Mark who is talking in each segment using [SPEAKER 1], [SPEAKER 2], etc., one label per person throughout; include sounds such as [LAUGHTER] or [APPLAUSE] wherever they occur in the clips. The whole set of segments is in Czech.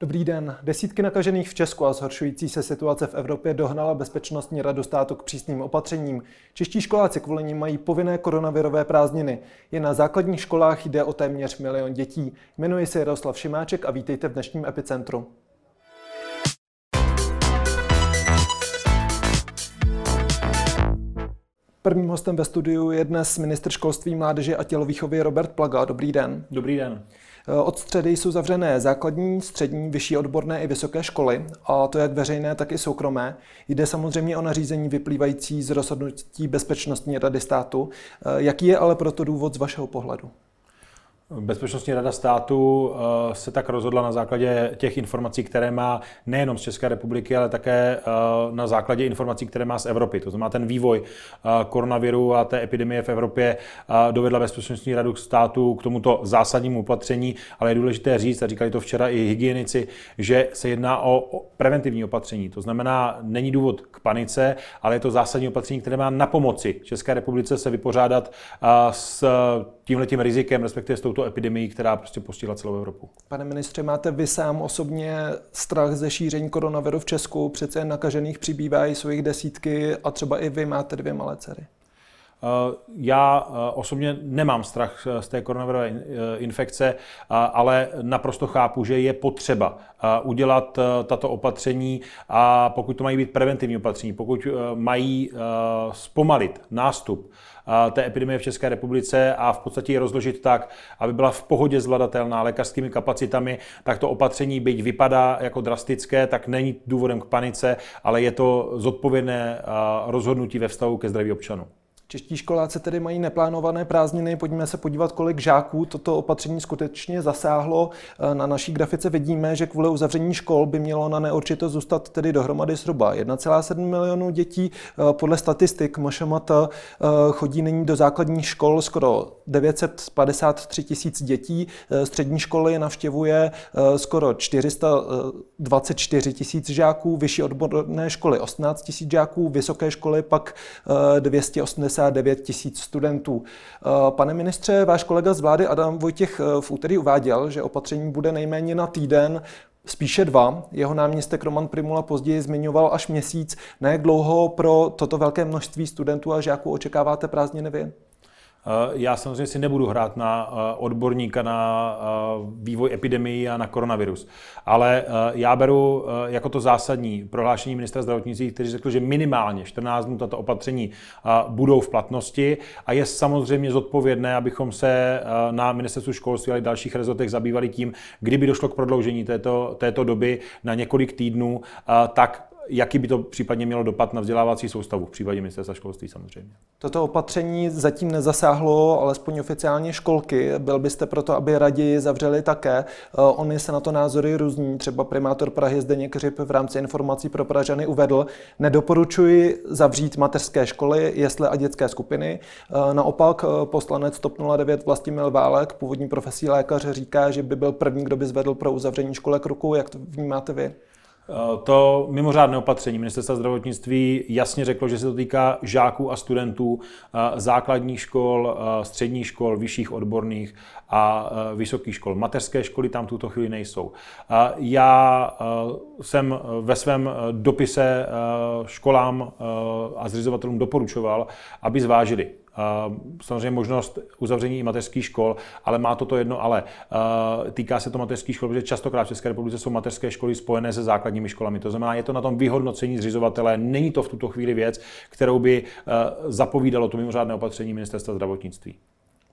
[SPEAKER 1] Dobrý den. Desítky nakažených v Česku a zhoršující se situace v Evropě dohnala Bezpečnostní radu státu k přísným opatřením. Čeští školáci kvůli nim mají povinné koronavirové prázdniny. Je na základních školách jde o téměř milion dětí. Jmenuji se Jaroslav Šimáček a vítejte v dnešním epicentru. Prvním hostem ve studiu je dnes ministr školství, mládeže a tělovýchovy Robert Plaga. Dobrý den.
[SPEAKER 2] Dobrý den.
[SPEAKER 1] Od středy jsou zavřené základní, střední, vyšší odborné i vysoké školy, a to jak veřejné, tak i soukromé. Jde samozřejmě o nařízení vyplývající z rozhodnutí Bezpečnostní rady státu. Jaký je ale proto důvod z vašeho pohledu?
[SPEAKER 2] Bezpečnostní rada státu eh, se tak rozhodla na základě těch informací, které má nejenom z České republiky, ale také eh, na základě informací, které má z Evropy. To znamená, ten vývoj eh, koronaviru a té epidemie v Evropě dovedla Bezpečnostní radu státu k tomuto zásadnímu opatření, ale je důležité říct, a říkali to včera i hygienici, že se jedná o preventivní opatření. To znamená, není důvod k panice, ale je to zásadní opatření, které má na pomoci České republice se vypořádat s tímhletím rizikem, respektive s touto epidemií, která prostě postihla celou Evropu.
[SPEAKER 1] Pane ministře, máte vy sám osobně strach ze šíření koronaviru v Česku? Přece nakažených přibývá, jsou jich desítky a třeba i vy máte dvě malé dcery.
[SPEAKER 2] Eh, já eh, osobně nemám strach z té koronavirové eh, infekce, ale naprosto chápu, že je potřeba udělat tato opatření a pokud to mají být preventivní opatření, pokud mají zpomalit nástup té epidemie v České republice a v podstatě je rozložit tak, aby byla v pohodě zvladatelná lékařskými kapacitami, tak to opatření, byť vypadá jako drastické, tak není důvodem k panice, ale je to zodpovědné rozhodnutí ve vztahu ke zdraví občanů.
[SPEAKER 1] Čeští školáci tedy mají neplánované prázdniny. Pojďme se podívat, kolik žáků toto opatření skutečně zasáhlo. Na naší grafice vidíme, že kvůli uzavření škol by mělo na neurčito zůstat tedy dohromady zhruba 1,7 milionů dětí. Podle statistik MŠMT chodí nyní do základních škol skoro 953 tisíc dětí. Střední školy navštěvuje skoro 424 tisíc žáků, vyšší odborné školy 18 tisíc žáků, vysoké školy pak 280 79 tisíc studentů. Eh, pane ministře, váš kolega z vlády Adam Vojtěch eh, v úterý uváděl, že opatření bude nejméně na týden, spíše dva. Jeho náměstek Roman Primula později zmiňoval až měsíc. Na jak dlouho pro toto velké množství studentů a žáků očekáváte prázdniny vy?
[SPEAKER 2] Eh, já samozřejmě si nebudu hrát na eh, odborníka na eh, vývoj epidemii a na koronavirus, ale já beru jako to zásadní prohlášení ministra zdravotnictví, který řekl, že minimálně 14 dnů tato opatření budou v platnosti a je samozřejmě zodpovědné, abychom se na ministerstvu školství a dalších rezortech zabývali tím, kdyby došlo k prodloužení této, této doby na několik týdnů, tak jaký by to případně mělo dopad na vzdělávací soustavu v případě ministerstva školství samozřejmě.
[SPEAKER 1] Toto opatření zatím nezasáhlo, alespoň oficiálně školky. Byl byste proto, aby raději zavřeli také. Eh, Oni se na to názory různí. Třeba primátor Prahy Zdeněk Řip v rámci informací pro Pražany uvedl, nedoporučuji zavřít mateřské školy, jesle a dětské skupiny. Eh, naopak eh, poslanec TOP 09 Vlastimil Válek, původní profesí lékař, říká, že by byl první, kdo by zvedl pro uzavření školek ruku. Jak to vnímáte vy?
[SPEAKER 2] To mimořádné opatření ministerstva zdravotnictví jasně řeklo, že se to týká žáků a studentů eh, základních škol, eh, středních škol, vyšších odborných a vysokých škol. Mateřské školy tam tuto chvíli nejsou. Já jsem ve svém dopise školám a zřizovatelům doporučoval, aby zvážili samozřejmě možnost uzavření i mateřských škol, ale má toto jedno ale. Týká se to mateřských škol, protože častokrát v České republice jsou mateřské školy spojené se základními školami. To znamená, je to na tom vyhodnocení zřizovatele, není to v tuto chvíli věc, kterou by zapovídalo to mimořádné opatření ministerstva zdravotnictví.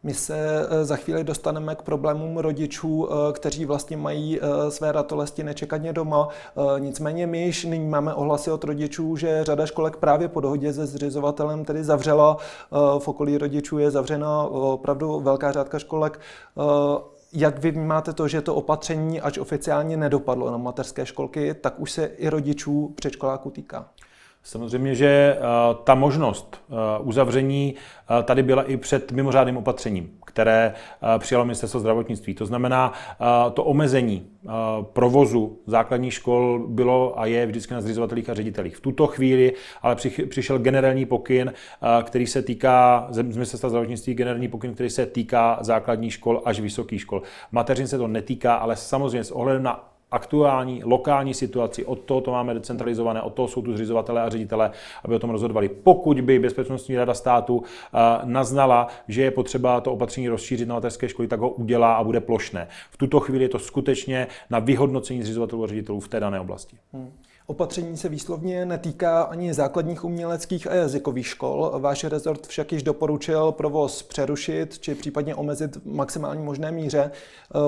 [SPEAKER 1] My se eh, za chvíli dostaneme k problémům rodičů, eh, kteří vlastně mají eh, své ratolesti nečekaně doma. Nicméně my již nyní máme ohlasy od rodičů, že řada školek právě po dohodě se zřizovatelem tedy zavřela. V okolí rodičů je zavřena opravdu velká řádka školek. Jak vy vnímáte to, že to opatření, ač oficiálně nedopadlo na mateřské školky, tak už se i rodičů předškoláků týká?
[SPEAKER 2] Samozřejmě, že eh, ta možnost eh, uzavření eh, tady byla i před mimořádným opatřením, které přijalo ministerstvo zdravotnictví. To znamená, to omezení provozu základních škol bylo a je vždycky na zřizovatelích a ředitelích. V tuto chvíli ale přišel generální pokyn, který se týká z ministerstva zdravotnictví, generální pokyn, který se týká základních škol až vysokých škol. Mateřin se to netýká, ale samozřejmě s ohledem na aktuální lokální situaci, od toho to máme decentralizované, od toho jsou tu zřizovatelé a ředitelé, aby o tom rozhodovali. Pokud by Bezpečnostní rada státu naznala, že je potřeba to opatření rozšířit na mateřské školy, tak ho udělá a bude plošné. V tuto chvíli je to skutečně na vyhodnocení zřizovatelů a ředitelů v té dané oblasti. Hmm.
[SPEAKER 1] Opatření se výslovně netýká ani základních uměleckých a jazykových škol. Váš rezort však již doporučil provoz přerušit či případně omezit v maximální možné míře eh,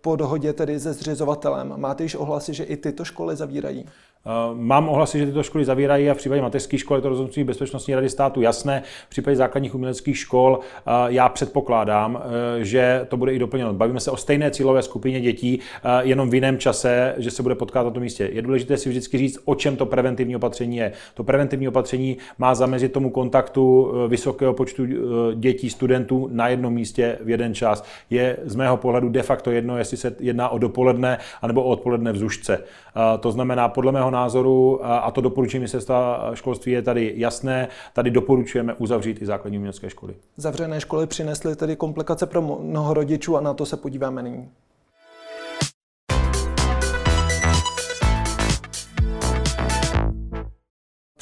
[SPEAKER 1] po dohodě tedy se zřizovatelem. Máte již ohlasy, že i tyto školy zavírají?
[SPEAKER 2] Eh, mám ohlasy, že tyto školy zavírají a v případě mateřských škol je to rozhodnutí Bezpečnostní rady státu jasné. V případě základních uměleckých škol eh, já předpokládám, eh, že to bude i doplněno. Bavíme se o stejné cílové skupině dětí, jenom v jiném čase, že se bude potkat na tom místě. Je důležité si vždycky říct, o čem to preventivní opatření je. To preventivní opatření má zamezit tomu kontaktu vysokého počtu dětí, studentů na jednom místě v jeden čas. Je z mého pohledu de facto jedno, jestli se jedná o dopoledne anebo o odpoledne v Zušce. To znamená, podle mého názoru, a to doporučení ministerstva školství je tady jasné, tady doporučujeme uzavřít i základní umělecké školy.
[SPEAKER 1] Zavřené školy přinesly tedy komplikace pro mnoho rodičů a na to se podíváme nyní.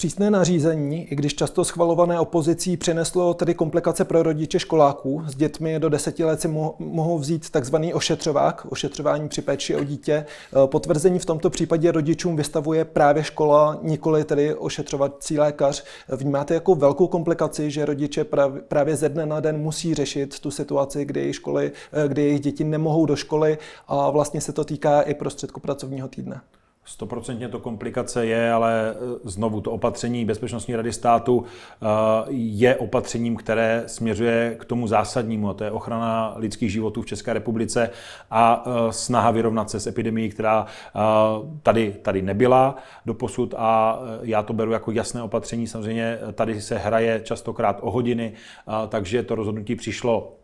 [SPEAKER 1] Přísné nařízení, i když často schvalované opozicí, přineslo tedy komplikace pro rodiče školáků. S dětmi do deseti let si mohou vzít takzvaný ošetřovák, ošetřování při péči o dítě. E, potvrzení v tomto případě rodičům vystavuje právě škola, nikoli tedy ošetřovací lékař. Vnímáte jako velkou komplikaci, že rodiče právě ze dne na den musí řešit tu situaci, kdy jejich, školy, e, kdy jejich děti nemohou do školy a vlastně se to týká i prostředku pracovního týdne.
[SPEAKER 2] Stoprocentně to komplikace je, ale eh, znovu to opatření Bezpečnostní rady státu eh, je opatřením, které směřuje k tomu zásadnímu, a to je ochrana lidských životů v České republice a eh, snaha vyrovnat se s epidemií, která tady, tady nebyla do posud a já to beru jako jasné opatření. Samozřejmě tady se hraje častokrát o hodiny, takže to rozhodnutí přišlo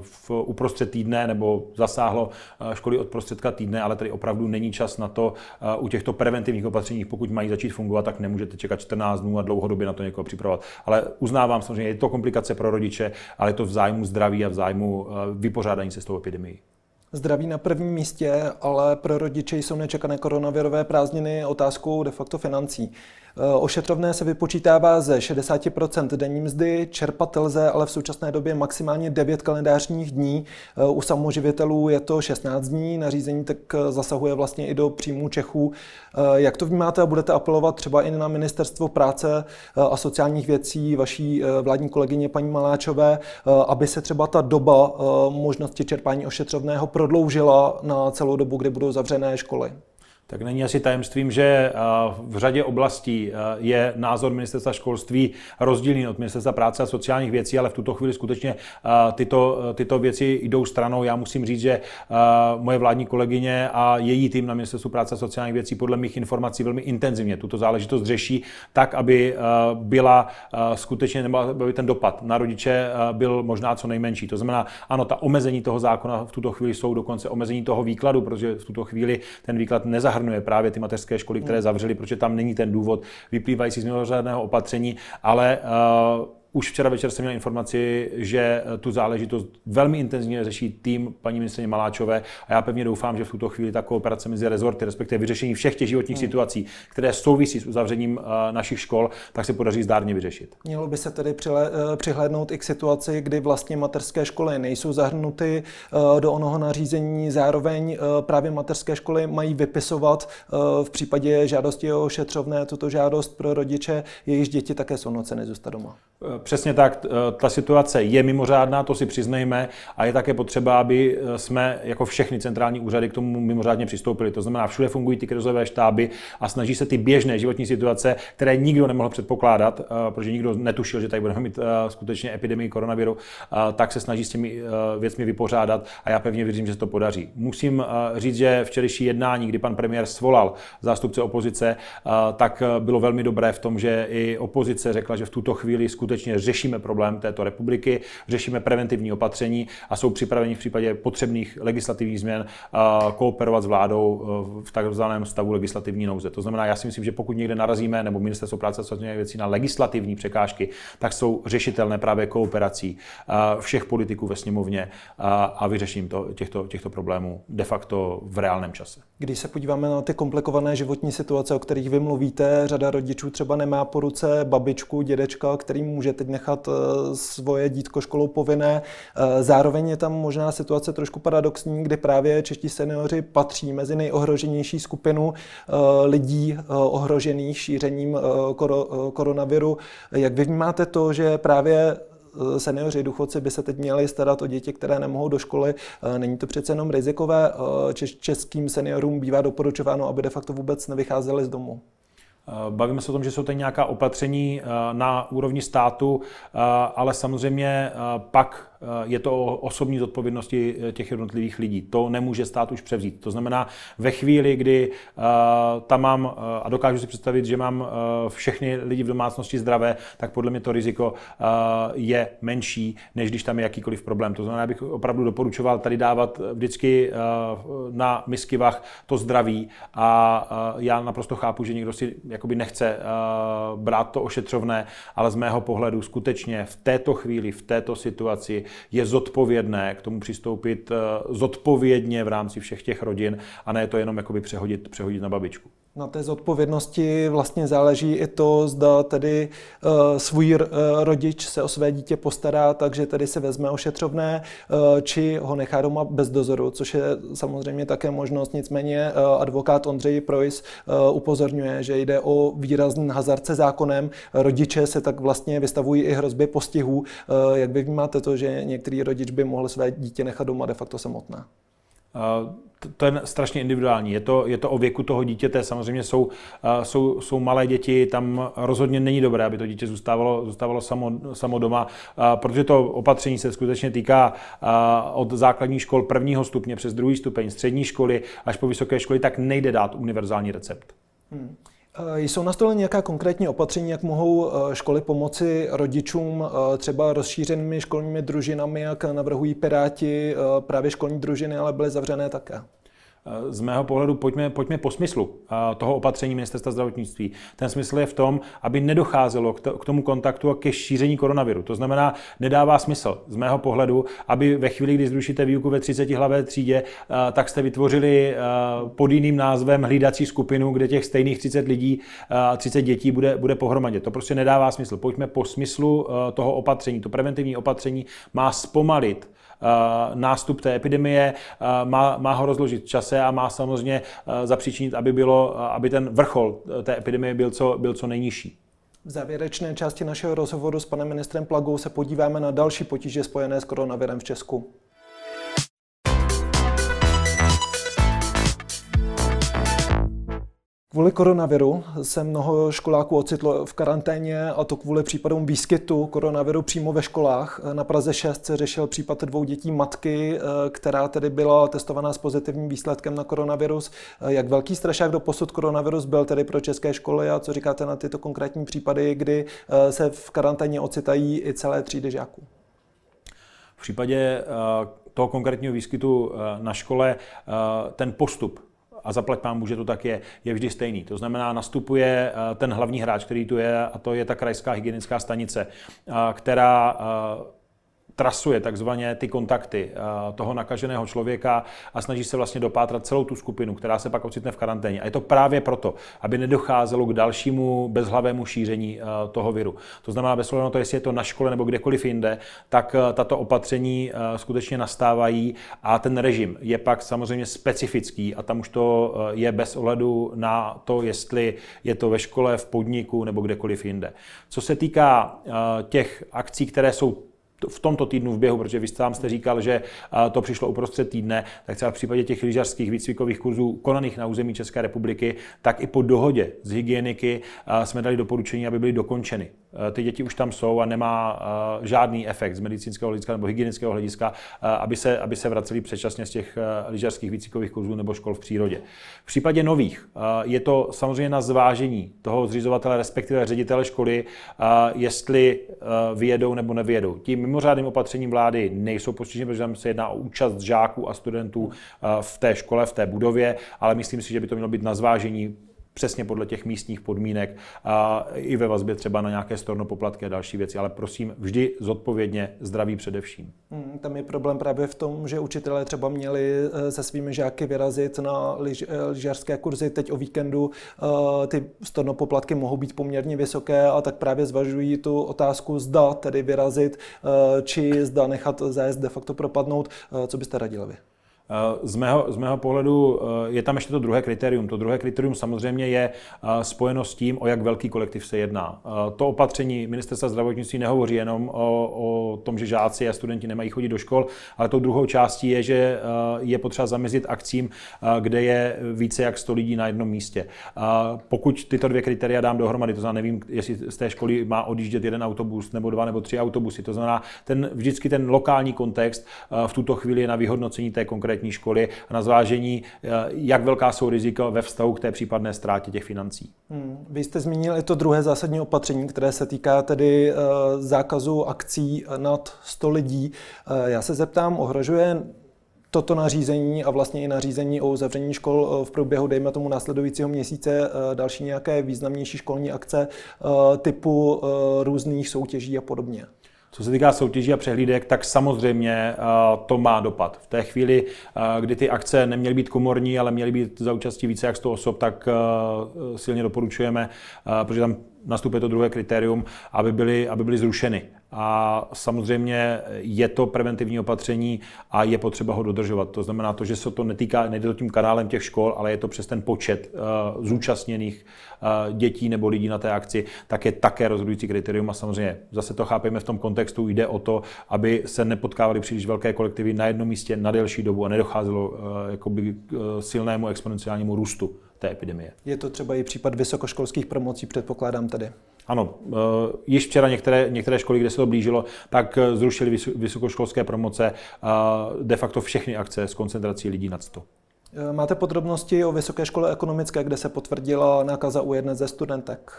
[SPEAKER 2] v uprostřed týdne nebo zasáhlo školy od prostředka týdne, ale tady opravdu není čas na to u těchto preventivních opatření, pokud mají začít fungovat, tak nemůžete čekat 14 dnů a dlouhodobě na to někoho připravovat. Ale uznávám samozřejmě, je to komplikace pro rodiče, ale je to v zájmu zdraví a v zájmu vypořádání se s tou epidemií.
[SPEAKER 1] Zdraví na prvním místě, ale pro rodiče jsou nečekané koronavirové prázdniny otázkou de facto financí. Eh, ošetrovné se vypočítává ze 60% denní mzdy, čerpat lze ale v současné době maximálně 9 kalendářních dní. Eh, u samoživitelů je to 16 dní, nařízení tak eh, zasahuje vlastně i do příjmů Čechů. Jak to vnímáte a budete apelovat třeba i na ministerstvo práce a sociálních věcí vaší vládní kolegyně paní Maláčové, aby se třeba ta doba možnosti čerpání ošetřovného prodloužila na celou dobu, kdy budou zavřené školy?
[SPEAKER 2] Tak není asi tajemstvím, že v řadě oblastí je názor ministerstva školství rozdílný od ministerstva práce a sociálních věcí, ale v tuto chvíli skutečně tyto, tyto věci jdou stranou. Já musím říct, že moje vládní kolegyně a její tým na ministerstvu práce a sociálních věcí podle mých informací velmi intenzivně tuto záležitost řeší tak, aby byla skutečně, nebo aby ten dopad na rodiče byl možná co nejmenší. To znamená, ano, ta omezení toho zákona v tuto chvíli jsou dokonce omezení toho výkladu, protože v tuto chvíli ten výklad nezahrnuje zahrnuje právě ty mateřské školy, které hmm. zavřely, protože tam není ten důvod vyplývající z mimořádného opatření, ale uh, už včera večer jsem měl informaci, že eh, tu záležitost velmi intenzivně řeší tým paní ministrině Maláčové a já pevně doufám, že v tuto chvíli ta kooperace mezi rezorty, respektive vyřešení všech těch životních hmm. situací, které souvisí s uzavřením eh, našich škol, tak se podaří zdárně vyřešit.
[SPEAKER 1] Mělo by se tedy eh, přihlédnout i k situaci, kdy vlastně mateřské školy nejsou zahrnuty do onoho nařízení, zároveň právě mateřské školy mají vypisovat v případě žádosti o ošetřovné tuto žádost pro rodiče, jejichž děti také jsou noceny zůstat doma.
[SPEAKER 2] Přesně tak, ta situace je mimořádná, to si přiznejme, a je také potřeba, aby e, jsme jako všechny centrální úřady k tomu mimořádně přistoupili. To znamená, všude fungují ty krizové štáby a snaží se ty běžné životní situace, které nikdo nemohl předpokládat, e, protože nikdo netušil, že tady budeme mít skutečně epidemii koronaviru, tak se snaží s těmi věcmi vypořádat a já pevně věřím, že se to podaří. Musím říct, že včerejší jednání, kdy pan premiér svolal zástupce opozice, tak bylo velmi dobré v tom, že i opozice řekla, že v tuto chvíli skutečně skutečně řešíme problém této republiky, řešíme preventivní opatření a jsou připraveni v případě potřebných legislativních změn kooperovat s vládou v takzvaném stavu legislativní nouze. To znamená, já si myslím, že pokud někde narazíme, nebo ministerstvo práce a věcí na legislativní překážky, tak jsou řešitelné právě kooperací všech politiků ve sněmovně a vyřeším to, těchto, těchto problémů de facto v reálném čase.
[SPEAKER 1] Když se podíváme na ty komplikované životní situace, o kterých vy mluvíte, řada rodičů třeba nemá po ruce babičku, dědečka, který může teď nechat eh, svoje dítko školou povinné. Eh, zároveň je tam možná situace trošku paradoxní, kdy právě čeští seniori patří mezi nejohroženější skupinu eh, lidí ohrožených šířením koronaviru. Jak vy vnímáte to, že právě seniori, důchodci by se teď měli starat o děti, které nemohou do školy. Není to přece jenom rizikové. Českým seniorům bývá doporučováno, aby de facto vůbec nevycházeli z domu.
[SPEAKER 2] Bavíme se o tom, že jsou tady nějaká opatření na úrovni státu, ale samozřejmě pak je to o osobní zodpovědnosti eh, těch jednotlivých lidí. To nemůže stát už převzít. To znamená, ve chvíli, kdy uh, tam mám, uh, a dokážu si představit, že mám všechny lidi v domácnosti zdravé, tak podle mě to riziko je menší, než když tam je jakýkoliv problém. To znamená, bych opravdu doporučoval tady dávat vždycky na misky vach to zdraví a já naprosto chápu, že někdo si jakoby nechce brát to ošetřovné, ale z mého pohledu skutečně v této chvíli, v této situaci je zodpovědné k tomu přistoupit eh, zodpovědně v rámci všech těch rodin a ne to jenom jakoby přehodit, přehodit na babičku.
[SPEAKER 1] Na té zodpovědnosti vlastně záleží i to, zda tedy uh, svůj uh, rodič se o své dítě postará, takže tedy se vezme ošetřovné, uh, či ho nechá doma bez dozoru, což je samozřejmě také možnost. Nicméně advokát Ondřej Projs upozorňuje, že jde o výrazný hazard se zákonem. Rodiče se tak vlastně vystavují i hrozbě postihů. Jak vy vnímáte to, že některý rodič by mohl své dítě nechat doma de facto samotné?
[SPEAKER 2] To je strašně individuální. Je to, je to o věku toho dítěte. Samozřejmě jsou, jsou, jsou malé děti, tam rozhodně není dobré, aby to dítě zůstávalo, zůstávalo samo, samo doma, protože to opatření se skutečně týká od základní škol prvního stupně přes druhý stupeň, střední školy až po vysoké školy, tak nejde dát univerzální recept. Hmm.
[SPEAKER 1] Eh, jsou na stole nějaká konkrétní opatření, jak mohou eh, školy pomoci rodičům eh, třeba rozšířenými školními družinami, jak navrhují Piráti, právě školní družiny, ale byly zavřené také?
[SPEAKER 2] Z mého pohledu pojďme, pojďme po smyslu toho opatření ministerstva zdravotnictví. Ten smysl je v tom, aby nedocházelo k tomu kontaktu a ke šíření koronaviru. To znamená, nedává smysl z mého pohledu, aby ve chvíli, kdy zrušíte výuku ve 30 hlavé třídě, tak jste vytvořili pod jiným názvem hlídací skupinu, kde těch stejných 30 lidí, 30 dětí bude, bude pohromadě. To prostě nedává smysl. Pojďme po smyslu toho opatření. To preventivní opatření má zpomalit Eh, nástup té epidemie, eh, má, má ho rozložit v čase a má samozřejmě eh, zapříčinit, aby, bylo, aby ten vrchol té epidemie byl co, byl co nejnižší.
[SPEAKER 1] V závěrečné části našeho rozhovoru s panem ministrem Plagou se podíváme na další potíže spojené s koronavirem v Česku. Kvůli koronaviru se mnoho školáků ocitlo v karanténě a to kvůli případům výskytu koronaviru přímo ve školách. Na Praze 6 se řešil případ dvou dětí matky, eh, která tedy byla testovaná s pozitivním výsledkem na koronavirus. Eh, jak velký strašák do posud koronavirus byl tedy pro české školy a co říkáte na tyto konkrétní případy, kdy eh, se v karanténě ocitají i celé třídy žáků?
[SPEAKER 2] V případě toho konkrétního výskytu na škole ten postup a zaplať pán že to tak je, je vždy stejný. To znamená, nastupuje eh, ten hlavní hráč, který tu je, a to je ta krajská hygienická stanice, eh, která eh, trasuje takzvaně ty kontakty eh, toho nakaženého člověka a snaží se vlastně dopátrat celou tu skupinu, která se pak ocitne v karanténě. A je to právě proto, aby nedocházelo k dalšímu bezhlavému šíření eh, toho viru. To znamená, bez na to, jestli je to na škole nebo kdekoliv jinde, tak eh, tato opatření skutečně nastávají a ten režim je pak samozřejmě specifický a tam už to je bez ohledu na to, jestli je to ve škole, v podniku nebo kdekoliv jinde. Co se týká těch akcí, které jsou v tomto týdnu v běhu, protože vy sám jste říkal, že to přišlo uprostřed týdne, tak třeba v případě těch lyžařských výcvikových kurzů konaných na území České republiky, tak i po dohodě z hygieniky jsme dali doporučení, aby byly dokončeny. Ty děti už tam jsou a nemá žádný efekt z medicínského hlediska nebo hygienického hlediska, aby se, aby se vraceli předčasně z těch lyžařských výcvikových kurzů nebo škol v přírodě. V případě nových je to samozřejmě na zvážení toho zřizovatele, respektive ředitele školy, jestli vyjedou nebo nevyjedou. Tím mimořádným opatřením vlády nejsou postiženy, protože tam se jedná o účast žáků a studentů v té škole, v té budově, ale myslím si, že by to mělo být na zvážení přesně podle těch místních podmínek a i ve vazbě třeba na nějaké stornopoplatky a další věci, ale prosím vždy zodpovědně zdraví především.
[SPEAKER 1] Hmm, tam je problém právě v tom, že učitelé třeba měli eh, se svými žáky vyrazit na lyž, eh, lyžařské kurzy teď o víkendu. Eh, ty stornopoplatky mohou být poměrně vysoké a tak právě zvažují tu otázku, zda tedy vyrazit, či zda nechat zájezd de facto propadnout. Co byste radili vy?
[SPEAKER 2] Eh, z mého, z mého pohledu eh, je tam ještě to druhé kritérium. To druhé kritérium samozřejmě je eh, spojeno s tím, o jak velký kolektiv se jedná. To opatření ministerstva zdravotnictví nehovoří jenom o, o tom, že žáci a studenti nemají chodit do škol, ale tou druhou částí je, že je potřeba zamezit akcím, kde je více jak 100 lidí na jednom místě. Pokud tyto dvě kritéria dám dohromady, to znamená, nevím, jestli z té školy má odjíždět jeden autobus nebo dva nebo tři autobusy, to znamená, ten, vždycky ten lokální kontext v tuto chvíli je na vyhodnocení té konkrétní konkrétní školy a na zvážení, eh, jak velká jsou rizika ve vztahu k té případné ztrátě těch financí.
[SPEAKER 1] Hmm. Vy jste zmínil i to druhé zásadní opatření, které se týká tedy eh, zákazu akcí nad 100 lidí. Eh, já se zeptám, ohrožuje toto nařízení a vlastně i nařízení o uzavření škol v průběhu, dejme tomu, následujícího měsíce další nějaké významnější školní akce typu různých soutěží a podobně?
[SPEAKER 2] Co se týká soutěží a přehlídek, tak samozřejmě eh, to má dopad. V té chvíli, eh, kdy ty akce neměly být komorní, ale měly být za účastí více jak 100 osob, tak eh, silně doporučujeme, protože tam nastupuje to druhé kritérium, aby byly, aby byly zrušeny. A samozřejmě je to preventivní opatření a je potřeba ho dodržovat. To znamená to, že se to netýká, nejde tím kanálem těch škol, ale je to přes ten počet uh, zúčastněných uh, dětí nebo lidí na té akci, tak je také rozhodující kritérium. A samozřejmě zase to chápeme v tom kontextu, jde o to, aby se nepotkávaly příliš velké kolektivy na jednom místě na delší dobu a nedocházelo uh, jakoby, uh, silnému exponenciálnímu růstu té epidemie.
[SPEAKER 1] Je to třeba i případ vysokoškolských promocí, předpokládám tady.
[SPEAKER 2] Ano, uh, již včera některé, některé školy, kde se to blížilo, tak eh, zrušili vysokoškolské promoce uh, de facto všechny akce s koncentrací lidí nad 100.
[SPEAKER 1] Máte podrobnosti o Vysoké škole ekonomické, kde se potvrdila nákaza u jedné ze studentek?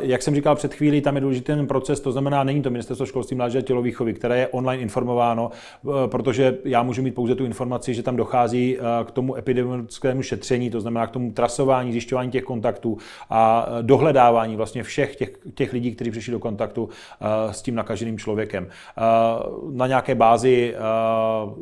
[SPEAKER 2] Jak jsem říkal před chvílí, tam je důležitý ten proces, to znamená, není to ministerstvo školství, mládeže a tělovýchovy, které je online informováno, e, protože já můžu mít pouze tu informaci, že tam dochází e, k tomu epidemiologickému šetření, to znamená k tomu trasování, zjišťování těch kontaktů a e, dohledávání vlastně všech těch, těch lidí, kteří přišli do kontaktu s tím nakaženým člověkem. Na nějaké bázi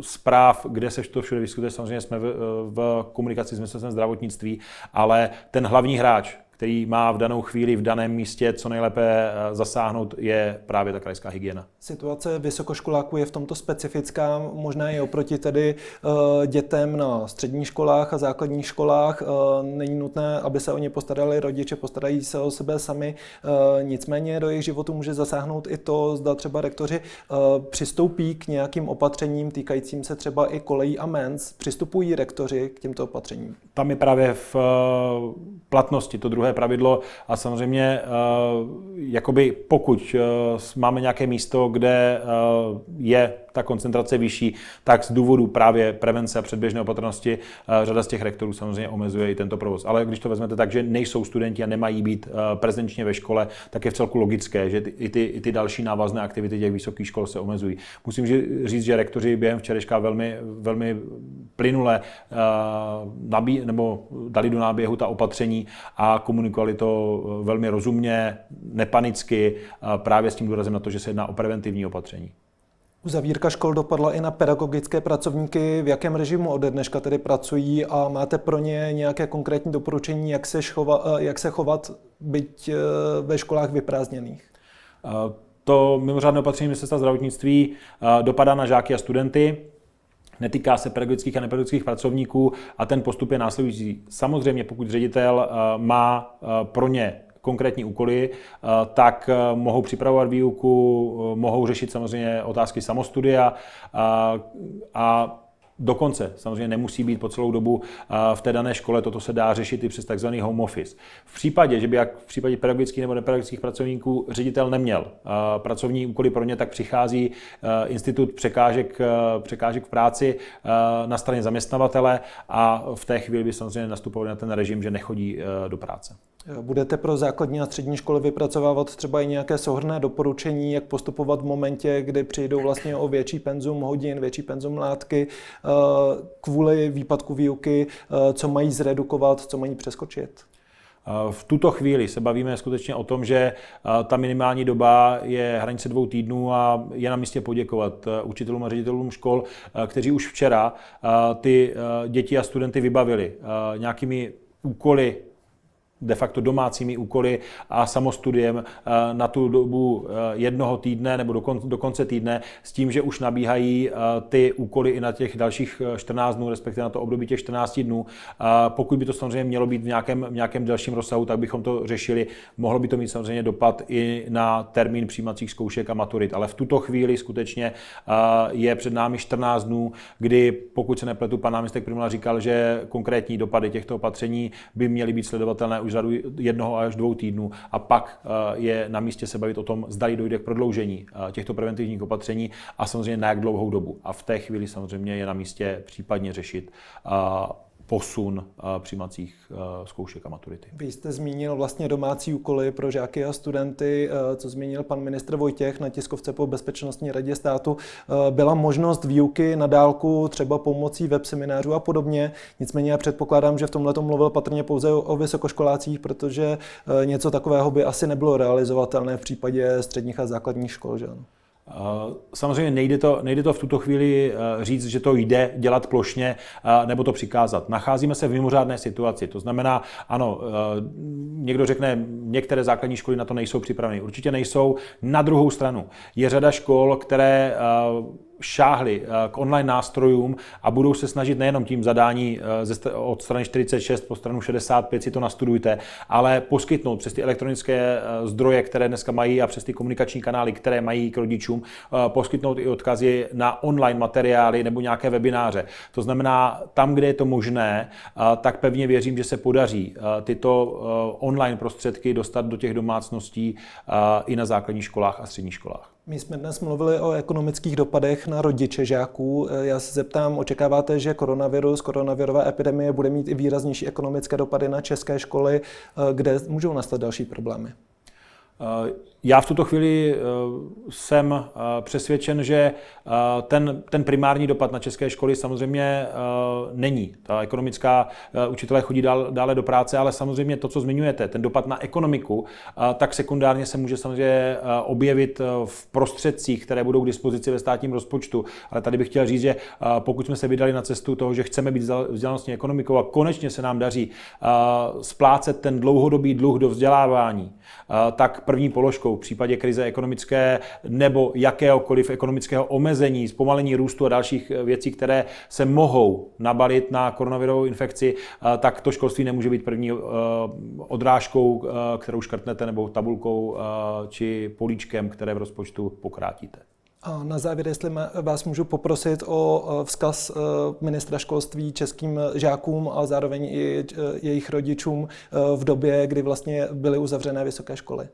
[SPEAKER 2] zpráv, kde se to všude vyskytuje, samozřejmě jsme v, v komunikaci s ministerstvem zdravotnictví, ale ten hlavní hráč, který má v danou chvíli, v daném místě co nejlépe eh, zasáhnout, je právě ta krajská hygiena.
[SPEAKER 1] Situace vysokoškoláků je v tomto specifická, možná i oproti tedy eh, dětem na středních školách a základních školách. Eh, není nutné, aby se o ně postarali rodiče, postarají se o sebe sami. Nicméně do jejich životu může zasáhnout i to, zda třeba rektoři přistoupí k nějakým opatřením týkajícím se třeba i kolejí a mens. Přistupují rektoři k těmto opatřením?
[SPEAKER 2] Tam je právě v platnosti to druhé pravidlo a samozřejmě eh, jakoby pokud eh, máme nějaké místo, kde eh, je ta koncentrace vyšší, tak z důvodu právě prevence a předběžné opatrnosti řada z těch rektorů samozřejmě omezuje i tento provoz. Ale když to vezmete tak, že nejsou studenti a nemají být prezenčně ve škole, tak je v celku logické, že i ty, i ty další návazné aktivity těch vysokých škol se omezují. Musím říct, že rektoři během včerejška velmi, velmi plynule nabí, nebo dali do náběhu ta opatření a komunikovali to eh, velmi rozumně, nepanicky, právě s tím důrazem na to, že se jedná o preventivní opatření.
[SPEAKER 1] Uzavírka škol dopadla i na pedagogické pracovníky. V jakém režimu ode dneška tedy pracují a máte pro ně nějaké konkrétní doporučení, jak se, šchova, eh, jak se chovat, byť eh, ve školách vyprázdněných?
[SPEAKER 2] To mimořádné opatření ministerstva zdravotnictví dopadá na žáky a studenty netýká se pedagogických a nepedagogických pracovníků a ten postup je následující. Samozřejmě, pokud ředitel eh, má eh, pro ně konkrétní úkoly, tak mohou připravovat výuku, mohou řešit samozřejmě otázky samostudia a Dokonce samozřejmě nemusí být po celou dobu v té dané škole, toto se dá řešit i přes takzvaný home office. V případě, že by jak v případě pedagogických nebo nepedagogických pracovníků ředitel neměl pracovní úkoly pro ně, tak přichází institut překážek, překážek v práci na straně zaměstnavatele a v té chvíli by samozřejmě nastupoval na ten režim, že nechodí do práce.
[SPEAKER 1] Budete pro základní a střední školy vypracovávat třeba i nějaké souhrné doporučení, jak postupovat v momentě, kdy přijdou vlastně o větší penzum hodin, větší penzum látky eh, kvůli výpadku výuky, eh, co mají zredukovat, co mají přeskočit?
[SPEAKER 2] Eh, v tuto chvíli se bavíme skutečně o tom, že ta minimální doba je hranice dvou týdnů a je na místě poděkovat učitelům a ředitelům škol, kteří už včera ty děti a studenty vybavili nějakými úkoly de facto domácími úkoly a samostudiem eh, na tu dobu eh, jednoho týdne nebo do konce týdne s tím, že už nabíhají eh, ty úkoly i na těch dalších 14 dnů, respektive na to období těch 14 dnů. Pokud by to samozřejmě mělo být v nějakém, v nějakém delším rozsahu, tak bychom to řešili. Mohlo by to mít samozřejmě dopad i na termín přijímacích zkoušek a maturit, ale v tuto chvíli skutečně je před námi 14 dnů, kdy, pokud se nepletu, pan náměstek Primula říkal, že konkrétní dopady těchto opatření by měly být sledovatelné už řadu jednoho až dvou týdnů a pak eh, je na místě se bavit o tom, zda dojde k prodloužení eh, těchto preventivních opatření a samozřejmě na jak dlouhou dobu. A v té chvíli samozřejmě je na místě případně řešit eh, posun přijímacích zkoušek a maturity.
[SPEAKER 1] Vy jste zmínil vlastně domácí úkoly pro žáky a studenty, co zmínil pan ministr Vojtěch na tiskovce po Bezpečnostní radě státu. Byla možnost výuky na dálku třeba pomocí web seminářů a podobně. Nicméně já předpokládám, že v tomhle mluvil patrně pouze o vysokoškolácích, protože něco takového by asi nebylo realizovatelné v případě středních a základních škol. Že ano?
[SPEAKER 2] Samozřejmě nejde to, nejde to v tuto chvíli eh, říct, že to jde dělat plošně eh, nebo to přikázat. Nacházíme se v mimořádné situaci. To znamená, ano, eh, někdo řekne, některé základní školy na to nejsou připraveny. Určitě nejsou. Na druhou stranu je řada škol, které šáhli eh, k online nástrojům a budou se snažit nejenom tím zadání eh, od strany 46 po stranu 65 si to nastudujte, ale poskytnout přes ty elektronické eh, zdroje, které dneska mají a přes ty komunikační kanály, které mají k rodičům, poskytnout i odkazy na online materiály nebo nějaké webináře. To znamená, tam, kde je to možné, tak pevně věřím, že se podaří tyto online prostředky dostat do těch domácností i na základních školách a středních školách.
[SPEAKER 1] My jsme dnes mluvili o ekonomických dopadech na rodiče žáků. Já se zeptám, očekáváte, že koronavirus, koronavirová epidemie bude mít i výraznější ekonomické dopady na české školy, kde můžou nastat další problémy?
[SPEAKER 2] Já v tuto chvíli eh, jsem eh, přesvědčen, že eh, ten, ten primární dopad na české školy samozřejmě není. Ta ekonomická učitelé chodí dál, dále do práce, ale samozřejmě to, co zmiňujete, ten dopad na ekonomiku, tak sekundárně se může samozřejmě objevit v prostředcích, které budou k dispozici ve státním rozpočtu. Ale tady bych chtěl říct, že pokud jsme se vydali na cestu toho, že chceme být vzdělanostní ekonomikou a konečně se nám daří splácet ten dlouhodobý dluh do vzdělávání, tak první položkou v případě krize ekonomické nebo jakéhokoliv ekonomického omezení, zpomalení růstu a dalších eh, věcí, které se mohou nabalit na koronavirovou infekci, eh, tak to školství nemůže být první eh, odrážkou, kterou škrtnete, nebo tabulkou či políčkem, které v rozpočtu pokrátíte.
[SPEAKER 1] A na závěr, jestli vás můžu poprosit o vzkaz ministra školství českým žákům a zároveň i jejich rodičům v době, kdy vlastně byly uzavřené vysoké školy.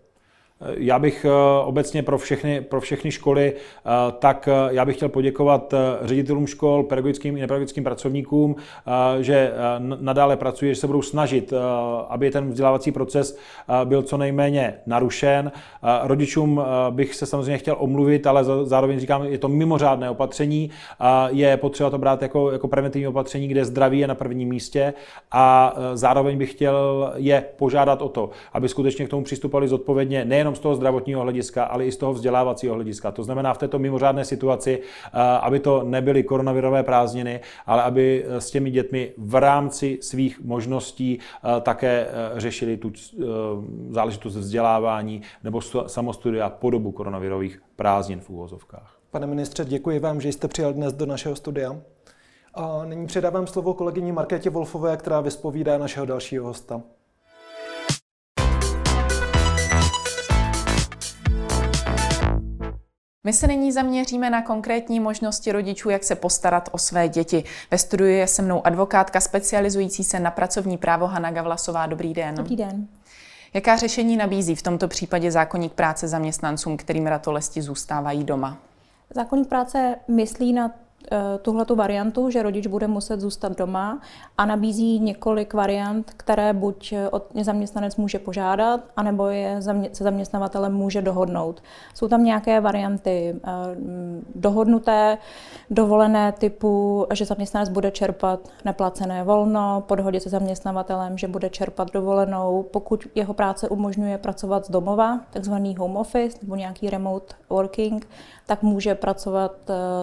[SPEAKER 2] Já bych eh, obecně pro všechny, pro všechny školy, eh, tak eh, já bych chtěl poděkovat ředitelům škol, pedagogickým i nepedagogickým pracovníkům, že nadále pracují, že se budou snažit, aby ten vzdělávací proces byl co nejméně narušen. Rodičům bych se samozřejmě chtěl omluvit, ale zároveň říkám, je to mimořádné opatření, je potřeba to brát jako, jako preventivní opatření, kde zdraví je na prvním místě a zároveň bych chtěl je požádat o to, aby skutečně k tomu přistupovali zodpovědně nejen nejenom z toho zdravotního hlediska, ale i z toho vzdělávacího hlediska. To znamená v této mimořádné situaci, eh, aby to nebyly koronavirové prázdniny, ale aby eh, s těmi dětmi v rámci svých možností eh, také řešili tu záležitost vzdělávání nebo samostudia po dobu koronavirových prázdnin v úvozovkách.
[SPEAKER 1] Pane ministře, děkuji vám, že jste přijal dnes do našeho studia. A nyní předávám slovo kolegyni Markétě Wolfové, která vyspovídá našeho dalšího hosta.
[SPEAKER 3] My se nyní zaměříme na konkrétní možnosti rodičů, jak se postarat o své děti. Ve studiu je se mnou advokátka specializující se na pracovní právo Hana Gavlasová. Dobrý den.
[SPEAKER 4] Dobrý den.
[SPEAKER 3] Jaká řešení nabízí v tomto případě zákonník práce zaměstnancům, kterým ratolesti zůstávají doma?
[SPEAKER 4] Zákonník práce myslí na tuhle tu variantu, že rodič bude muset zůstat doma a nabízí několik variant, které buď eh, od zaměstnanec může požádat, anebo je se zaměstnavatelem může dohodnout. Jsou tam nějaké varianty eh, dohodnuté, dovolené typu, že zaměstnanec bude čerpat neplacené volno, po dohodě se zaměstnavatelem, že bude čerpat dovolenou, pokud jeho práce umožňuje pracovat z domova, takzvaný home office nebo nějaký remote working, tak může pracovat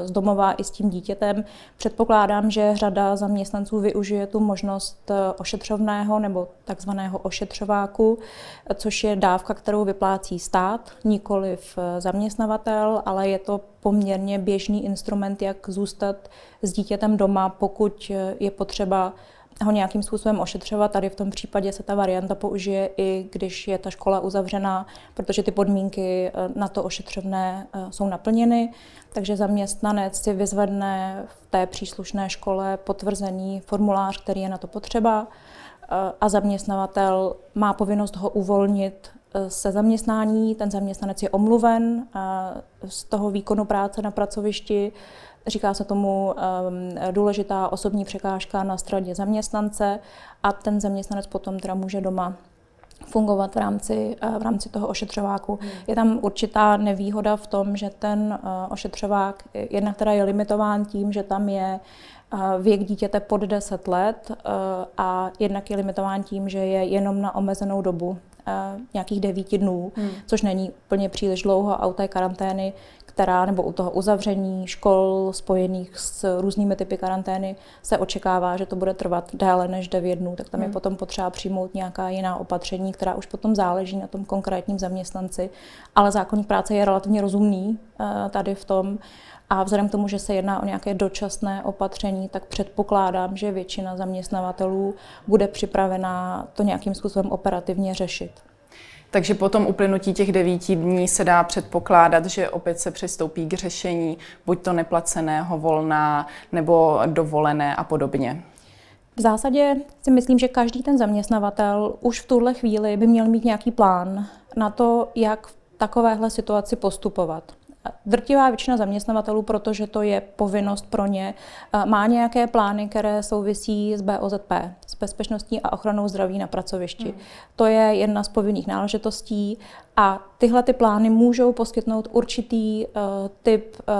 [SPEAKER 4] z domova i s tím dítětem. Předpokládám, že řada zaměstnanců využije tu možnost eh, ošetřovného nebo takzvaného ošetřováku, což je dávka, kterou vyplácí stát, nikoli eh, zaměstnavatel, ale je to poměrně běžný instrument, jak zůstat s dítětem doma, pokud eh, je potřeba ho nějakým způsobem ošetřovat. Tady v tom případě se ta varianta použije i když je ta škola uzavřená, protože ty podmínky na to ošetřovné jsou naplněny. Takže zaměstnanec si vyzvedne v té příslušné škole potvrzený formulář, který je na to potřeba eh, a zaměstnavatel má povinnost ho uvolnit eh, se zaměstnání. Ten zaměstnanec je omluven eh, z toho výkonu práce na pracovišti. Říká se tomu důležitá osobní překážka na straně zaměstnance a ten zaměstnanec potom teda může doma fungovat v rámci, eh, v rámci toho ošetřováku. Hmm. Je tam určitá nevýhoda v tom, že ten eh, ošetřovák jednak teda je limitován tím, že tam je eh, věk dítěte pod 10 let a jednak je limitován tím, že je jenom na omezenou dobu nějakých devíti dnů, hmm. což není úplně příliš dlouho a u té karantény která nebo u toho uzavření škol spojených s různými typy karantény se očekává, že to bude trvat déle než 9 dnů, tak tam hmm. je potom potřeba přijmout nějaká jiná opatření, která už potom záleží na tom konkrétním zaměstnanci. Ale zákonník práce je relativně rozumný uh, tady v tom, a vzhledem k tomu, že se jedná o nějaké dočasné opatření, tak předpokládám, že většina zaměstnavatelů bude připravená to nějakým způsobem operativně řešit.
[SPEAKER 3] Takže po tom uplynutí těch devíti dní se dá předpokládat, že opět se přistoupí k řešení buď to neplaceného volna nebo dovolené a podobně.
[SPEAKER 4] V zásadě si myslím, že každý ten zaměstnavatel už v tuhle chvíli by měl mít nějaký plán na to, jak v takovéhle situaci postupovat. Drtivá většina zaměstnavatelů, protože to je povinnost pro ně, eh, má nějaké plány, které souvisí s BOZP, s bezpečností a ochranou zdraví na pracovišti. Hmm. To je jedna z povinných náležitostí a tyhle ty plány můžou poskytnout určitý uh, typ uh,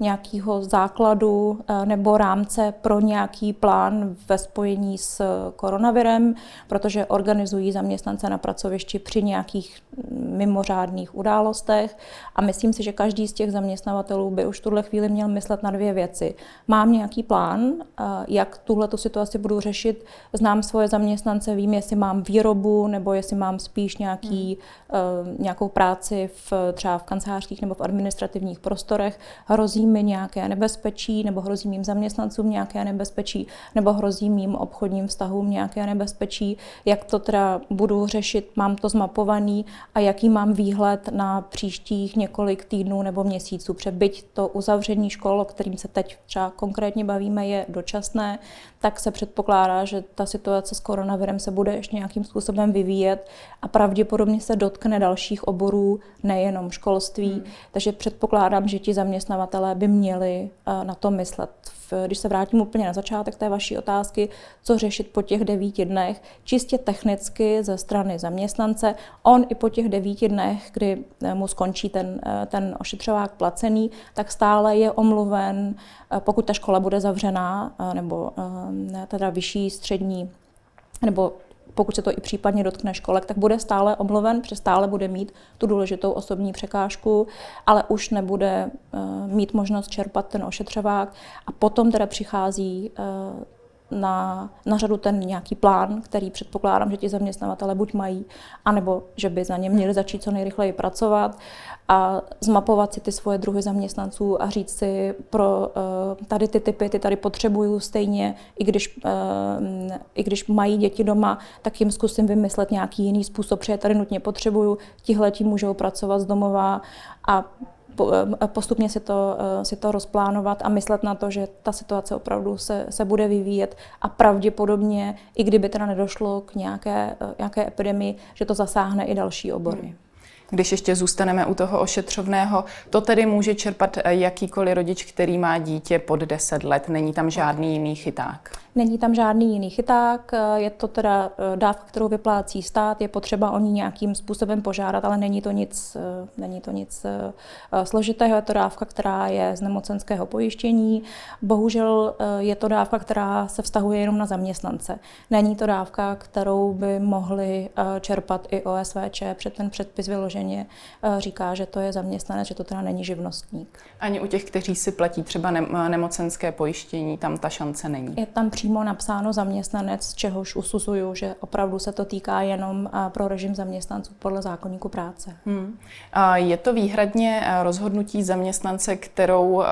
[SPEAKER 4] nějakého základu uh, nebo rámce pro nějaký plán ve spojení s koronavirem, protože organizují zaměstnance na pracovišti při nějakých mimořádných událostech a myslím si, že každý z těch zaměstnavatelů by už tuhle chvíli měl myslet na dvě věci. Mám nějaký plán, uh, jak tuhle situaci budu řešit, znám svoje zaměstnance, vím, jestli mám výrobu nebo jestli mám spíš nějaký hmm nějakou práci v, třeba v kancelářských nebo v administrativních prostorech, hrozí mi nějaké nebezpečí, nebo hrozí mým zaměstnancům nějaké nebezpečí, nebo hrozí mým obchodním vztahům nějaké nebezpečí, jak to teda budu řešit, mám to zmapovaný a jaký mám výhled na příštích několik týdnů nebo měsíců. Přebyť to uzavření škol, o kterým se teď třeba konkrétně bavíme, je dočasné, tak se předpokládá, že ta situace s koronavirem se bude ještě nějakým způsobem vyvíjet a pravděpodobně se dotkne dalších oborů, nejenom školství. Hmm. Takže předpokládám, že ti zaměstnavatelé by měli eh, na to myslet. Když se vrátím úplně na začátek té vaší otázky, co řešit po těch devíti dnech, čistě technicky ze strany zaměstnance, on i po těch devíti dnech, kdy eh, mu skončí ten, eh, ten ošetřovák placený, tak stále je omluven, pokud ta škola bude zavřená, nebo teda vyšší, střední nebo pokud se to i případně dotkne školek, tak bude stále omluven, protože stále bude mít tu důležitou osobní překážku, ale už nebude uh, mít možnost čerpat ten ošetřovák. A potom teda přichází uh, na, na řadu ten nějaký plán, který předpokládám, že ti zaměstnavatele buď mají, anebo že by za ně měli začít co nejrychleji pracovat a zmapovat si ty svoje druhy zaměstnanců a říct si pro uh, tady ty typy, ty tady potřebuju stejně, i když, uh, i když mají děti doma, tak jim zkusím vymyslet nějaký jiný způsob, protože tady nutně potřebuju, tihle můžou pracovat z domova a postupně si to, si to rozplánovat a myslet na to, že ta situace opravdu se, se bude vyvíjet a pravděpodobně, i kdyby teda nedošlo k nějaké, nějaké epidemii, že to zasáhne i další obory. Hmm.
[SPEAKER 3] Když ještě zůstaneme u toho ošetřovného, to tedy může čerpat jakýkoliv rodič, který má dítě pod 10 let. Není tam žádný jiný chyták.
[SPEAKER 4] Není tam žádný jiný chyták, je to teda eh, dávka, kterou vyplácí stát, je potřeba o ní nějakým způsobem požádat, ale není to nic, eh, není to nic eh, složitého, je to dávka, která je z nemocenského pojištění. Bohužel je to dávka, která se vztahuje jenom na zaměstnance. Není to dávka, kterou by mohli čerpat i OSVČ, před ten předpis vyloženě říká, že to je zaměstnanec, že to teda není živnostník.
[SPEAKER 3] Ani u těch, kteří si platí třeba nemocenské pojištění, tam ta šance není.
[SPEAKER 4] Je tam přímo napsáno zaměstnanec, z čehož usuzuju, že opravdu se to týká jenom pro režim zaměstnanců podle zákonníku práce. Hmm.
[SPEAKER 3] Je to výhradně rozhodnutí zaměstnance, kterou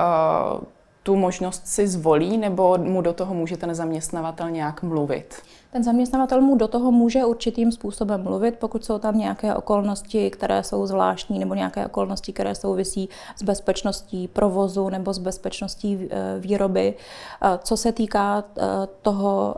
[SPEAKER 3] tu možnost si zvolí, nebo mu do toho může ten zaměstnavatel nějak mluvit?
[SPEAKER 4] Ten zaměstnavatel mu do toho může určitým způsobem mluvit, pokud jsou tam nějaké okolnosti, které jsou zvláštní, nebo nějaké okolnosti, které souvisí s bezpečností provozu nebo s bezpečností eh, výroby. Eh, co se týká eh, toho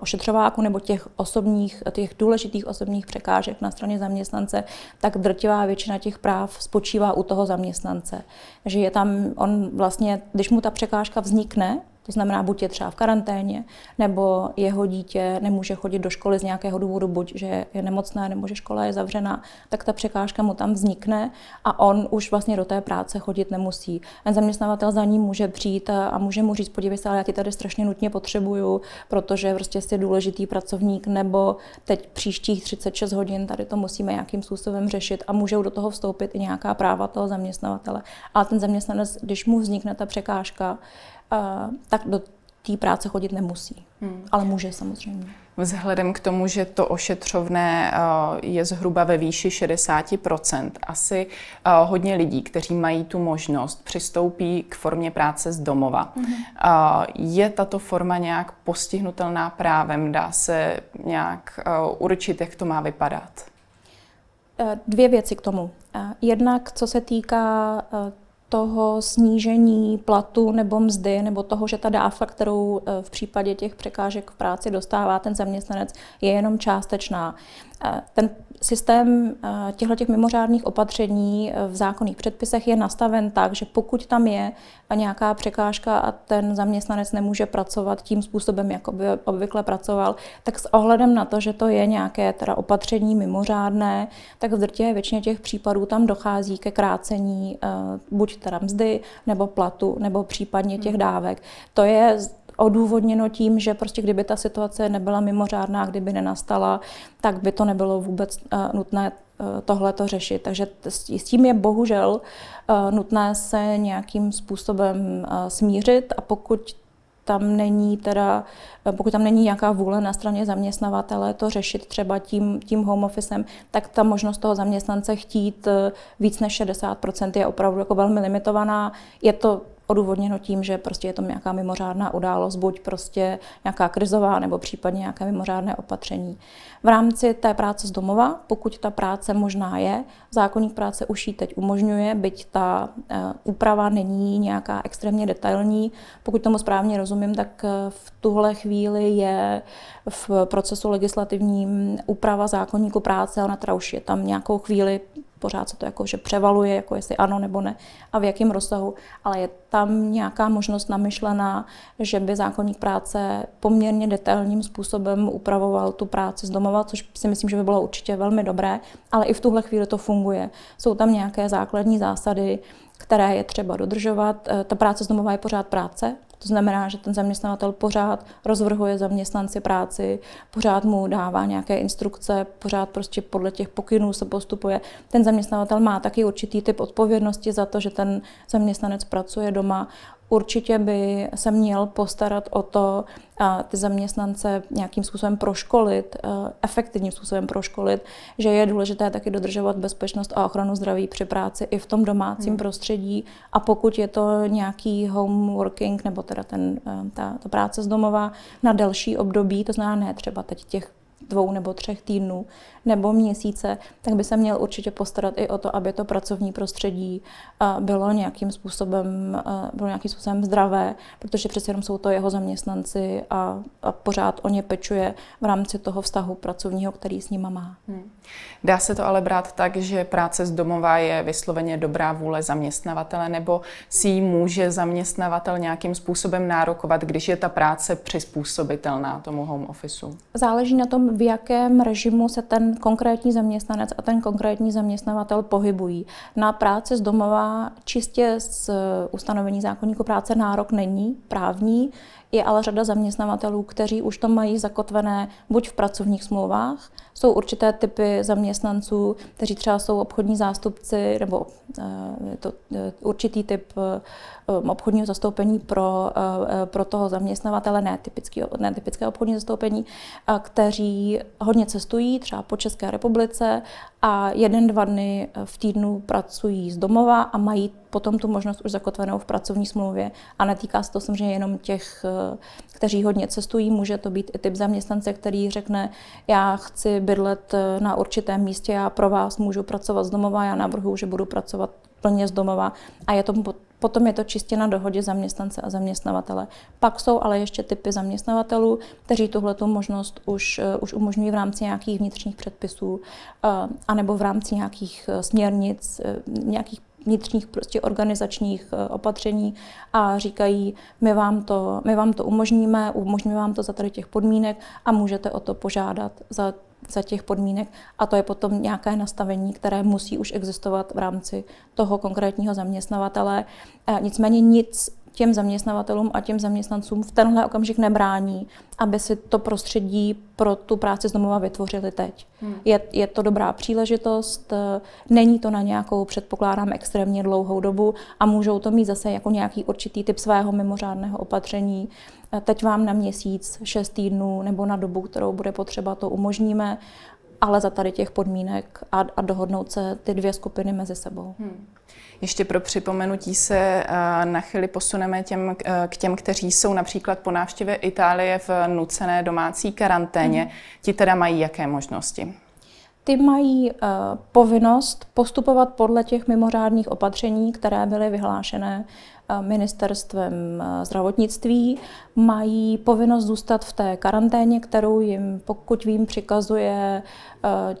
[SPEAKER 4] ošetřováku nebo těch osobních, těch důležitých osobních překážek na straně zaměstnance, tak drtivá většina těch práv spočívá u toho zaměstnance. Takže je tam, on vlastně, když mu ta překážka vznikne, to znamená, buď je třeba v karanténě, nebo jeho dítě nemůže chodit do školy z nějakého důvodu, buď že je nemocné, nebo že škola je zavřená, tak ta překážka mu tam vznikne a on už vlastně do té práce chodit nemusí. Ten zaměstnavatel za ním může přijít a může mu říct, podívej se, ale já ti tady strašně nutně potřebuju, protože prostě jsi důležitý pracovník, nebo teď příštích 36 hodin tady to musíme nějakým způsobem řešit a můžou do toho vstoupit i nějaká práva toho zaměstnavatele. Ale ten zaměstnanec, když mu vznikne ta překážka, tak do té práce chodit nemusí. Hmm. Ale může samozřejmě.
[SPEAKER 3] Vzhledem k tomu, že to ošetřovné je zhruba ve výši 60%, asi hodně lidí, kteří mají tu možnost, přistoupí k formě práce z domova. Mm-hmm. Je tato forma nějak postihnutelná právem? Dá se nějak určit, jak to má vypadat?
[SPEAKER 4] Dvě věci k tomu. Jednak, co se týká toho snížení platu nebo mzdy, nebo toho, že ta dávka, kterou eh, v případě těch překážek v práci dostává ten zaměstnanec, je jenom částečná. Eh, ten systém eh, těchto těch mimořádných opatření v zákonných předpisech je nastaven tak, že pokud tam je nějaká překážka a ten zaměstnanec nemůže pracovat tím způsobem, jak by obvykle pracoval, tak s ohledem na to, že to je nějaké teda opatření mimořádné, tak v drtě většině těch případů tam dochází ke krácení buď teda mzdy, nebo platu, nebo případně těch hmm. dávek. To je odůvodněno tím, že prostě kdyby ta situace nebyla mimořádná, kdyby nenastala, tak by to nebylo vůbec uh, nutné uh, tohle to řešit. Takže s tím je bohužel uh, nutné se nějakým způsobem smířit a pokud tam není teda, pokud tam není nějaká vůle na straně zaměstnavatele to řešit třeba tím, tím home officem, tak ta možnost toho zaměstnance chtít eh, víc než 60% je opravdu jako velmi limitovaná. Je to odůvodněno tím, že prostě je to nějaká mimořádná událost, buď prostě nějaká krizová nebo případně nějaké mimořádné opatření. V rámci té práce z domova, pokud ta práce možná je, zákonník práce už ji teď umožňuje, byť ta uh, úprava není nějaká extrémně detailní. Pokud tomu správně rozumím, tak eh, v tuhle chvíli je v procesu legislativním úprava zákonníku práce, ona teda už je tam nějakou chvíli pořád se to jako, že převaluje, jako jestli ano nebo ne a v jakém rozsahu, ale je tam nějaká možnost namyšlená, že by zákonník práce poměrně detailním způsobem upravoval tu práci z domova, což si myslím, že by bylo určitě velmi dobré, ale i v tuhle chvíli to funguje. Jsou tam nějaké základní zásady, které je třeba dodržovat. Eh, ta práce z domova je pořád práce, to znamená, že ten zaměstnavatel pořád rozvrhuje zaměstnanci práci, pořád mu dává nějaké instrukce, pořád prostě podle těch pokynů se postupuje. Ten zaměstnavatel má taky určitý typ odpovědnosti za to, že ten zaměstnanec pracuje doma určitě by se měl postarat o to, a ty zaměstnance nějakým způsobem proškolit, efektivním způsobem proškolit, že je důležité taky dodržovat bezpečnost a ochranu zdraví při práci i v tom domácím hmm. prostředí. A pokud je to nějaký home working nebo teda ten, ta, ta práce z domova na delší období, to znamená ne třeba teď těch dvou nebo třech týdnů nebo měsíce, tak by se měl určitě postarat i o to, aby to pracovní prostředí bylo nějakým způsobem, bylo nějakým způsobem zdravé, protože přece jenom jsou to jeho zaměstnanci a, a pořád o ně pečuje v rámci toho vztahu pracovního, který s nima má. Hmm.
[SPEAKER 3] Dá se to ale brát tak, že práce z domova je vysloveně dobrá vůle zaměstnavatele, nebo si ji může zaměstnavatel nějakým způsobem nárokovat, když je ta práce přizpůsobitelná tomu home officeu?
[SPEAKER 4] Záleží na tom, v jakém režimu se ten konkrétní zaměstnanec a ten konkrétní zaměstnavatel pohybují. Na práci z domova čistě z ustanovení zákonníku práce nárok není právní, je ale řada zaměstnavatelů, kteří už to mají zakotvené buď v pracovních smlouvách, jsou určité typy zaměstnanců, kteří třeba jsou obchodní zástupci nebo je to e, určitý typ e, obchodního zastoupení pro, pro toho zaměstnavatele, ne, typický, ne typické obchodní zastoupení, kteří hodně cestují, třeba po České republice a jeden, dva dny v týdnu pracují z domova a mají potom tu možnost už zakotvenou v pracovní smlouvě. A netýká se to samozřejmě jenom těch, kteří hodně cestují, může to být i typ zaměstnance, který řekne, já chci bydlet na určitém místě, já pro vás můžu pracovat z domova, já navrhuji, že budu pracovat plně z domova a je to, potom je to čistě na dohodě zaměstnance a zaměstnavatele. Pak jsou ale ještě typy zaměstnavatelů, kteří tuhle možnost už, uh, už umožňují v rámci nějakých vnitřních předpisů uh, anebo v rámci nějakých uh, směrnic, nějakých vnitřních prostě organizačních opatření a říkají, my vám, to, my vám to umožníme, umožníme vám to za tady těch podmínek a můžete o to požádat za za těch podmínek a to je potom nějaké nastavení, které musí už existovat v rámci toho konkrétního zaměstnavatele. Nicméně nic těm zaměstnavatelům a těm zaměstnancům v tenhle okamžik nebrání, aby si to prostředí pro tu práci z domova vytvořili teď. Hmm. Je, je to dobrá příležitost, není to na nějakou, předpokládám, extrémně dlouhou dobu a můžou to mít zase jako nějaký určitý typ svého mimořádného opatření. Teď vám na měsíc, šest týdnů nebo na dobu, kterou bude potřeba, to umožníme, ale za tady těch podmínek a, a dohodnout se ty dvě skupiny mezi sebou. Hmm.
[SPEAKER 3] Ještě pro připomenutí se eh, na chvíli posuneme těm, eh, k těm, kteří jsou například po návštěvě Itálie v nucené domácí karanténě. Mm. Ti teda mají jaké možnosti?
[SPEAKER 4] Ty mají uh, povinnost postupovat podle těch mimořádných opatření, které byly vyhlášené ministerstvem zdravotnictví, mají povinnost zůstat v té karanténě, kterou jim, pokud vím, přikazuje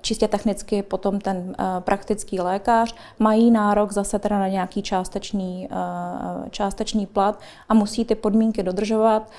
[SPEAKER 4] čistě technicky potom ten praktický lékař, mají nárok zase teda na nějaký částečný, částečný plat a musí ty podmínky dodržovat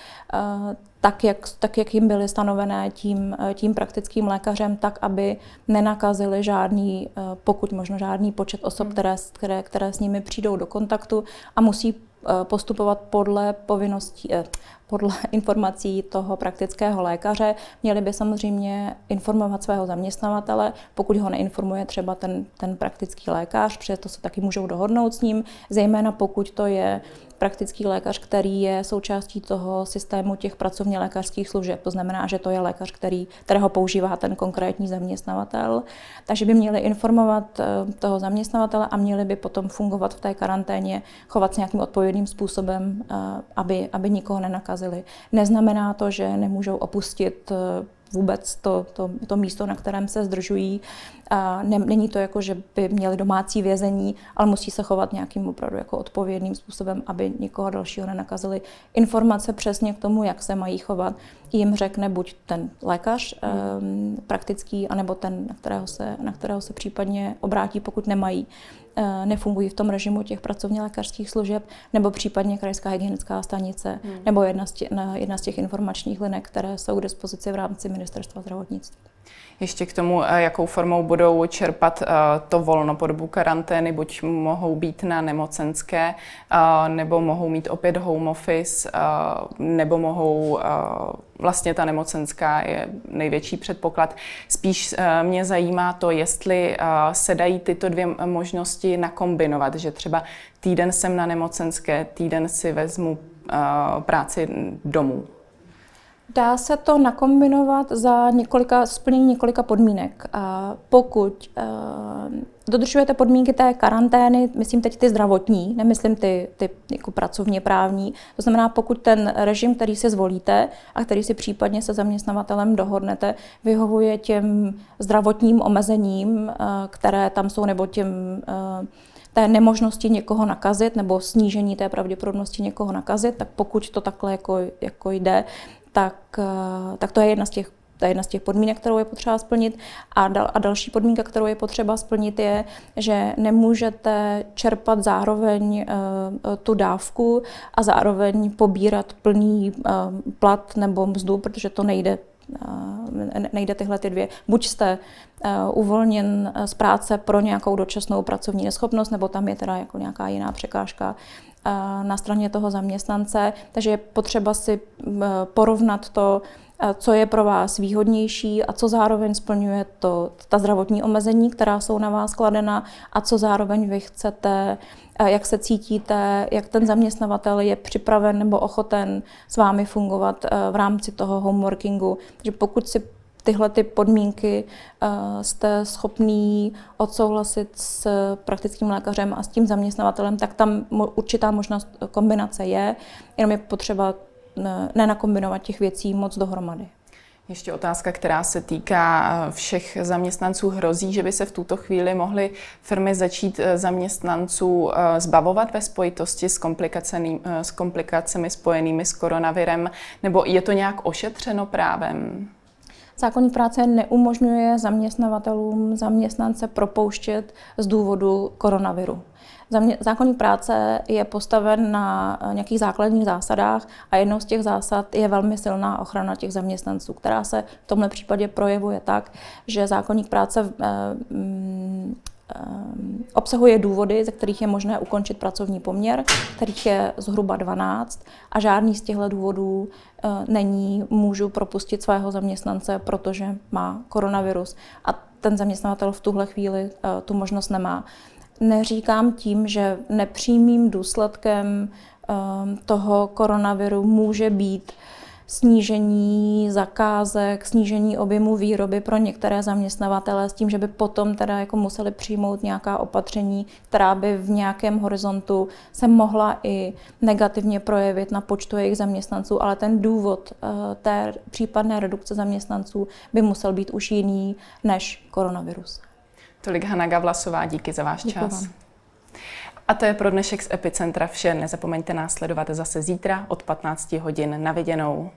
[SPEAKER 4] tak jak, tak, jak jim byly stanovené tím, tím praktickým lékařem, tak, aby nenakazili žádný, pokud možno žádný počet osob, hmm. které, které, které s nimi přijdou do kontaktu a musí Eh, postupovat podle povinností, eh, podle [LAUGHS] informací toho praktického lékaře. Měli by samozřejmě informovat svého zaměstnavatele, pokud ho neinformuje třeba ten, ten praktický lékař, protože to se taky můžou dohodnout s ním, zejména pokud to je praktický lékař, který je součástí toho systému těch pracovně lékařských služeb. To znamená, že to je lékař, který, kterého používá ten konkrétní zaměstnavatel. Takže by měli informovat eh, toho zaměstnavatele a měli by potom fungovat v té karanténě, chovat se nějakým odpovědným způsobem, eh, aby, aby nikoho nenakazili. Neznamená to, že nemůžou opustit eh, vůbec to, to, to místo, na kterém se zdržují. A ne, není to jako, že by měli domácí vězení, ale musí se chovat nějakým opravdu jako odpovědným způsobem, aby nikoho dalšího nenakazili. Informace přesně k tomu, jak se mají chovat, jim řekne buď ten lékař um, praktický, anebo ten, na kterého, se, na kterého se případně obrátí, pokud nemají nefungují v tom režimu těch pracovně lékařských služeb, nebo případně krajská hygienická stanice, hmm. nebo jedna z, tě, jedna z těch informačních linek, které jsou k dispozici v rámci ministerstva zdravotnictví.
[SPEAKER 3] Ještě k tomu, eh, jakou formou budou čerpat eh, to volno po dobu karantény, buď mohou být na nemocenské, nebo mohou mít opět home office, nebo mohou vlastně ta nemocenská je největší předpoklad. Spíš mě zajímá to, jestli se dají tyto dvě možnosti nakombinovat, že třeba týden jsem na nemocenské, týden si vezmu práci domů.
[SPEAKER 4] Dá se to nakombinovat za několika, splnění několika podmínek. Pokud uh, dodržujete podmínky té karantény, myslím teď ty zdravotní, nemyslím ty, ty jako pracovně právní, to znamená, pokud ten režim, který si zvolíte a který si případně se zaměstnavatelem dohodnete, vyhovuje těm zdravotním omezením, uh, které tam jsou, nebo těm uh, té nemožnosti někoho nakazit nebo snížení té pravděpodobnosti někoho nakazit, tak pokud to takhle jako, jako jde, tak, eh, tak to je jedna z těch to je jedna z těch podmínek, kterou je potřeba splnit. A, dal, a další podmínka, kterou je potřeba splnit, je, že nemůžete čerpat zároveň uh, tu dávku a zároveň pobírat plný uh, plat nebo mzdu, protože to nejde nejde tyhle ty dvě. Buď jste uvolněn z práce pro nějakou dočasnou pracovní neschopnost, nebo tam je teda jako nějaká jiná překážka na straně toho zaměstnance, takže je potřeba si porovnat to, co je pro vás výhodnější a co zároveň splňuje to, ta zdravotní omezení, která jsou na vás kladena a co zároveň vy chcete, jak se cítíte, jak ten zaměstnavatel je připraven nebo ochoten s vámi fungovat v rámci toho homeworkingu. Takže pokud si tyhle ty podmínky uh, jste schopný odsouhlasit s praktickým lékařem a s tím zaměstnavatelem, tak tam určitá možnost kombinace je, jenom je potřeba nenakombinovat těch věcí moc dohromady.
[SPEAKER 3] Ještě otázka, která se týká eh, všech zaměstnanců. Hrozí, že by se v tuto chvíli mohly firmy začít eh, zaměstnanců zbavovat ve spojitosti s, komplikacemi, s komplikacemi spojenými s koronavirem, nebo je to nějak ošetřeno právem?
[SPEAKER 4] Zákonník práce neumožňuje zaměstnavatelům zaměstnance propouštět z důvodu koronaviru. Zákonník práce je postaven na nějakých základních zásadách a jednou z těch zásad je velmi silná ochrana těch zaměstnanců, která se v tomhle případě projevuje tak, že zákonník práce eh, obsahuje důvody, ze kterých je možné ukončit pracovní poměr, kterých je zhruba 12 a žádný z těchto důvodů eh, není, můžu propustit svého zaměstnance, protože má koronavirus a ten zaměstnavatel v tuhle chvíli eh, tu možnost nemá. Neříkám tím, že nepřímým důsledkem ehm, toho koronaviru může být snížení zakázek, snížení objemu výroby pro některé zaměstnavatele s tím, že by potom teda jako museli přijmout nějaká opatření, která by v nějakém horizontu se mohla i negativně projevit na počtu jejich zaměstnanců, ale ten důvod eh, té případné redukce zaměstnanců by musel být už jiný než koronavirus.
[SPEAKER 3] Tolik Hana Gavlasová, díky za váš Děkuji čas. Vám. A to je pro dnešek z Epicentra vše. Nezapomeňte nás sledovat zase zítra od 15 hodin na viděnou.